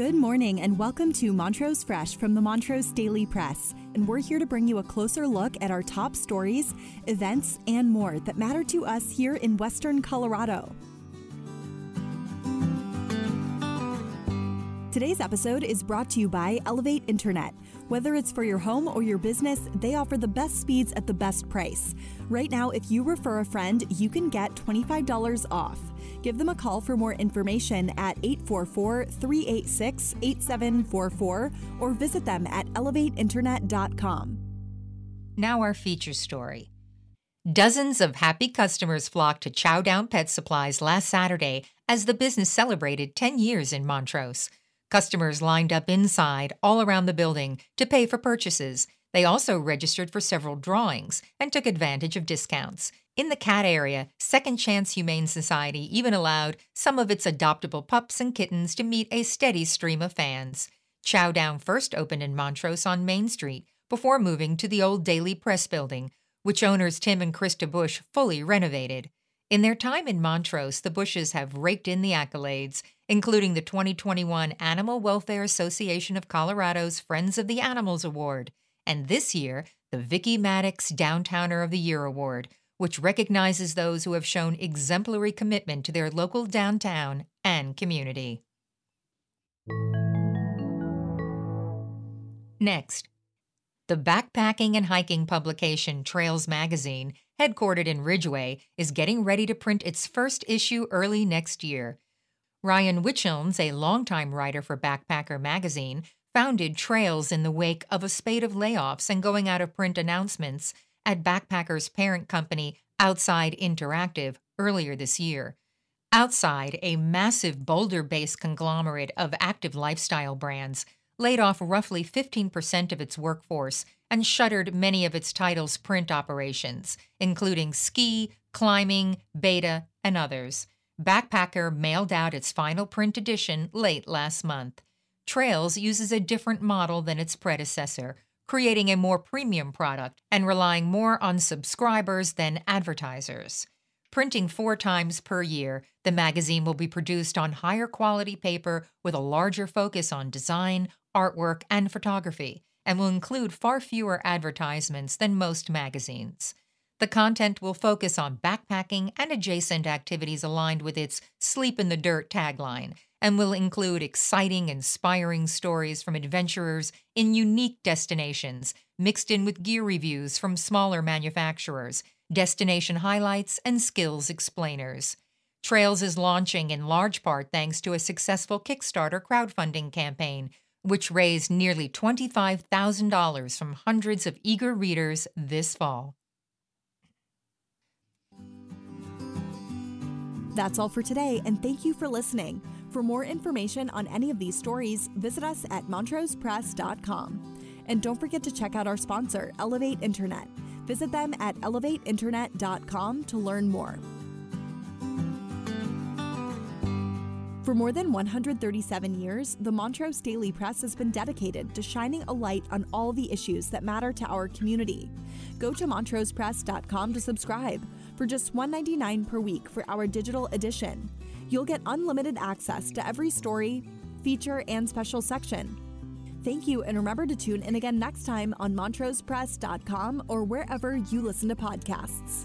Good morning and welcome to Montrose Fresh from the Montrose Daily Press. And we're here to bring you a closer look at our top stories, events, and more that matter to us here in Western Colorado. Today's episode is brought to you by Elevate Internet. Whether it's for your home or your business, they offer the best speeds at the best price. Right now, if you refer a friend, you can get $25 off. Give them a call for more information at 844 386 8744 or visit them at elevateinternet.com. Now, our feature story. Dozens of happy customers flocked to Chow Down Pet Supplies last Saturday as the business celebrated 10 years in Montrose. Customers lined up inside, all around the building, to pay for purchases. They also registered for several drawings and took advantage of discounts. In the cat area, Second Chance Humane Society even allowed some of its adoptable pups and kittens to meet a steady stream of fans. Chow Down first opened in Montrose on Main Street before moving to the old Daily Press building, which owners Tim and Krista Bush fully renovated. In their time in Montrose, the Bushes have raked in the accolades, including the 2021 Animal Welfare Association of Colorado's Friends of the Animals Award, and this year, the Vicki Maddox Downtowner of the Year Award, which recognizes those who have shown exemplary commitment to their local downtown and community. Next, the backpacking and hiking publication Trails Magazine, headquartered in Ridgway, is getting ready to print its first issue early next year. Ryan Wichelns, a longtime writer for Backpacker magazine, founded Trails in the wake of a spate of layoffs and going out of print announcements at Backpacker's parent company, Outside Interactive, earlier this year. Outside, a massive Boulder based conglomerate of active lifestyle brands, laid off roughly 15% of its workforce and shuttered many of its titles' print operations, including ski, climbing, beta, and others. Backpacker mailed out its final print edition late last month. Trails uses a different model than its predecessor, creating a more premium product and relying more on subscribers than advertisers. Printing four times per year, the magazine will be produced on higher quality paper with a larger focus on design, artwork, and photography, and will include far fewer advertisements than most magazines. The content will focus on backpacking and adjacent activities aligned with its Sleep in the Dirt tagline and will include exciting, inspiring stories from adventurers in unique destinations, mixed in with gear reviews from smaller manufacturers, destination highlights, and skills explainers. Trails is launching in large part thanks to a successful Kickstarter crowdfunding campaign, which raised nearly $25,000 from hundreds of eager readers this fall. That's all for today, and thank you for listening. For more information on any of these stories, visit us at montrosepress.com. And don't forget to check out our sponsor, Elevate Internet. Visit them at elevateinternet.com to learn more. For more than 137 years, the Montrose Daily Press has been dedicated to shining a light on all the issues that matter to our community. Go to montrosepress.com to subscribe for just $1.99 per week for our digital edition. You'll get unlimited access to every story, feature, and special section. Thank you, and remember to tune in again next time on montrosepress.com or wherever you listen to podcasts.